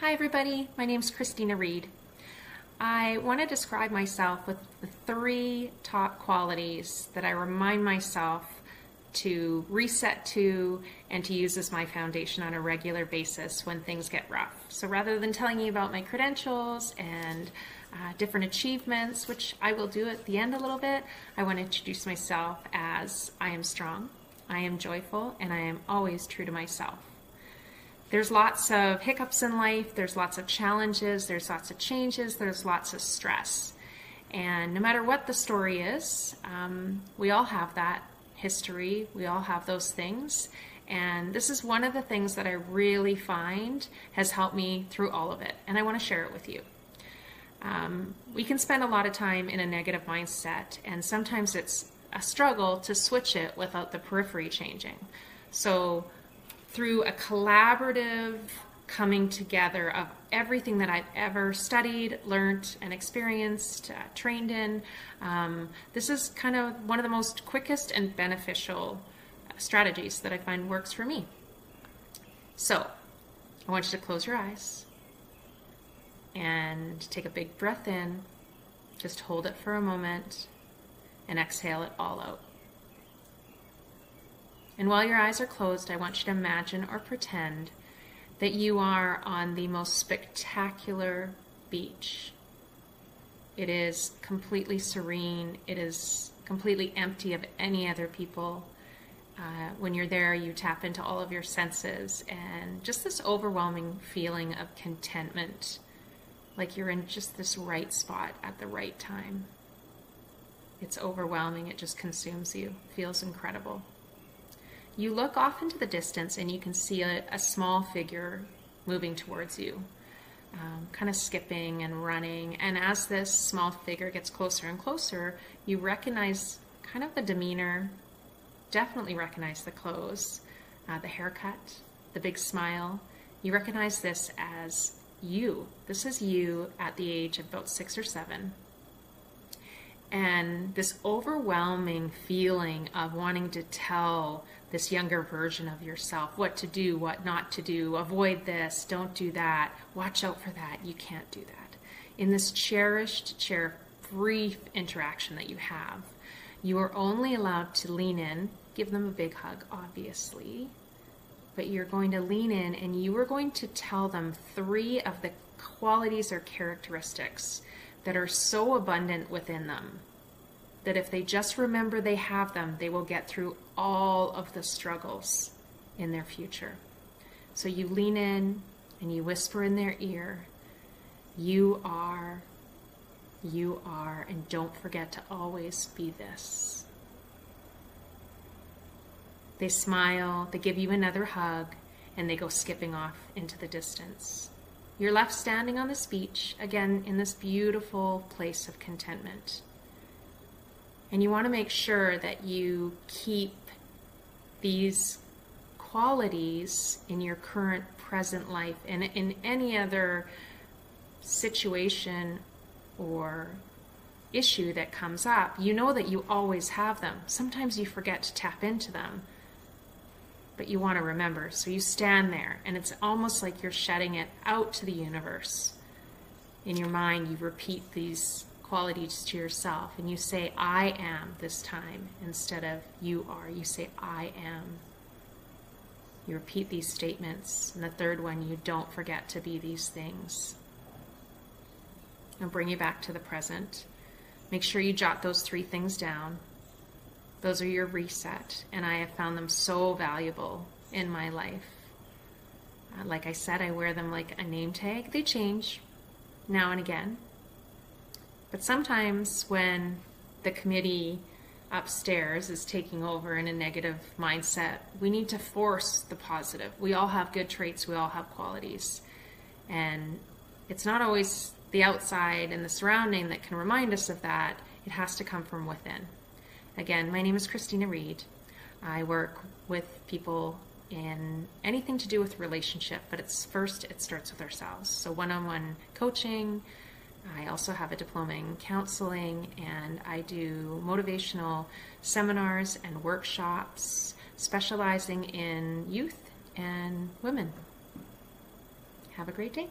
Hi everybody, my name is Christina Reed. I want to describe myself with the three top qualities that I remind myself to reset to and to use as my foundation on a regular basis when things get rough. So rather than telling you about my credentials and uh, different achievements, which I will do at the end a little bit, I want to introduce myself as I am strong, I am joyful, and I am always true to myself there's lots of hiccups in life, there's lots of challenges, there's lots of changes, there's lots of stress. And no matter what the story is, um, we all have that history, we all have those things. And this is one of the things that I really find has helped me through all of it. And I want to share it with you. Um, we can spend a lot of time in a negative mindset, and sometimes it's a struggle to switch it without the periphery changing. So, through a collaborative coming together of everything that I've ever studied, learned, and experienced, uh, trained in. Um, this is kind of one of the most quickest and beneficial strategies that I find works for me. So, I want you to close your eyes and take a big breath in. Just hold it for a moment and exhale it all out. And while your eyes are closed, I want you to imagine or pretend that you are on the most spectacular beach. It is completely serene, it is completely empty of any other people. Uh, when you're there, you tap into all of your senses and just this overwhelming feeling of contentment, like you're in just this right spot at the right time. It's overwhelming, it just consumes you, feels incredible. You look off into the distance and you can see a, a small figure moving towards you, um, kind of skipping and running. And as this small figure gets closer and closer, you recognize kind of the demeanor, definitely recognize the clothes, uh, the haircut, the big smile. You recognize this as you. This is you at the age of about six or seven. And this overwhelming feeling of wanting to tell this younger version of yourself what to do, what not to do, avoid this, don't do that, watch out for that, you can't do that. In this cherished, chair brief interaction that you have, you are only allowed to lean in, give them a big hug, obviously, but you're going to lean in and you are going to tell them three of the qualities or characteristics that are so abundant within them that if they just remember they have them, they will get through all of the struggles in their future. So you lean in and you whisper in their ear, You are, you are, and don't forget to always be this. They smile, they give you another hug, and they go skipping off into the distance. You're left standing on this beach, again in this beautiful place of contentment. And you want to make sure that you keep these qualities in your current present life and in any other situation or issue that comes up, you know that you always have them. Sometimes you forget to tap into them, but you want to remember. So you stand there, and it's almost like you're shedding it out to the universe. In your mind, you repeat these qualities to yourself and you say, I am this time instead of you are. You say, I am. You repeat these statements. And the third one, you don't forget to be these things. I'll bring you back to the present. Make sure you jot those three things down. Those are your reset, and I have found them so valuable in my life. Uh, like I said, I wear them like a name tag. They change now and again, but sometimes when the committee upstairs is taking over in a negative mindset, we need to force the positive. We all have good traits, we all have qualities. And it's not always the outside and the surrounding that can remind us of that. It has to come from within. Again, my name is Christina Reed. I work with people in anything to do with relationship, but it's first it starts with ourselves. So one-on-one coaching, I also have a diploma in counseling and I do motivational seminars and workshops specializing in youth and women. Have a great day.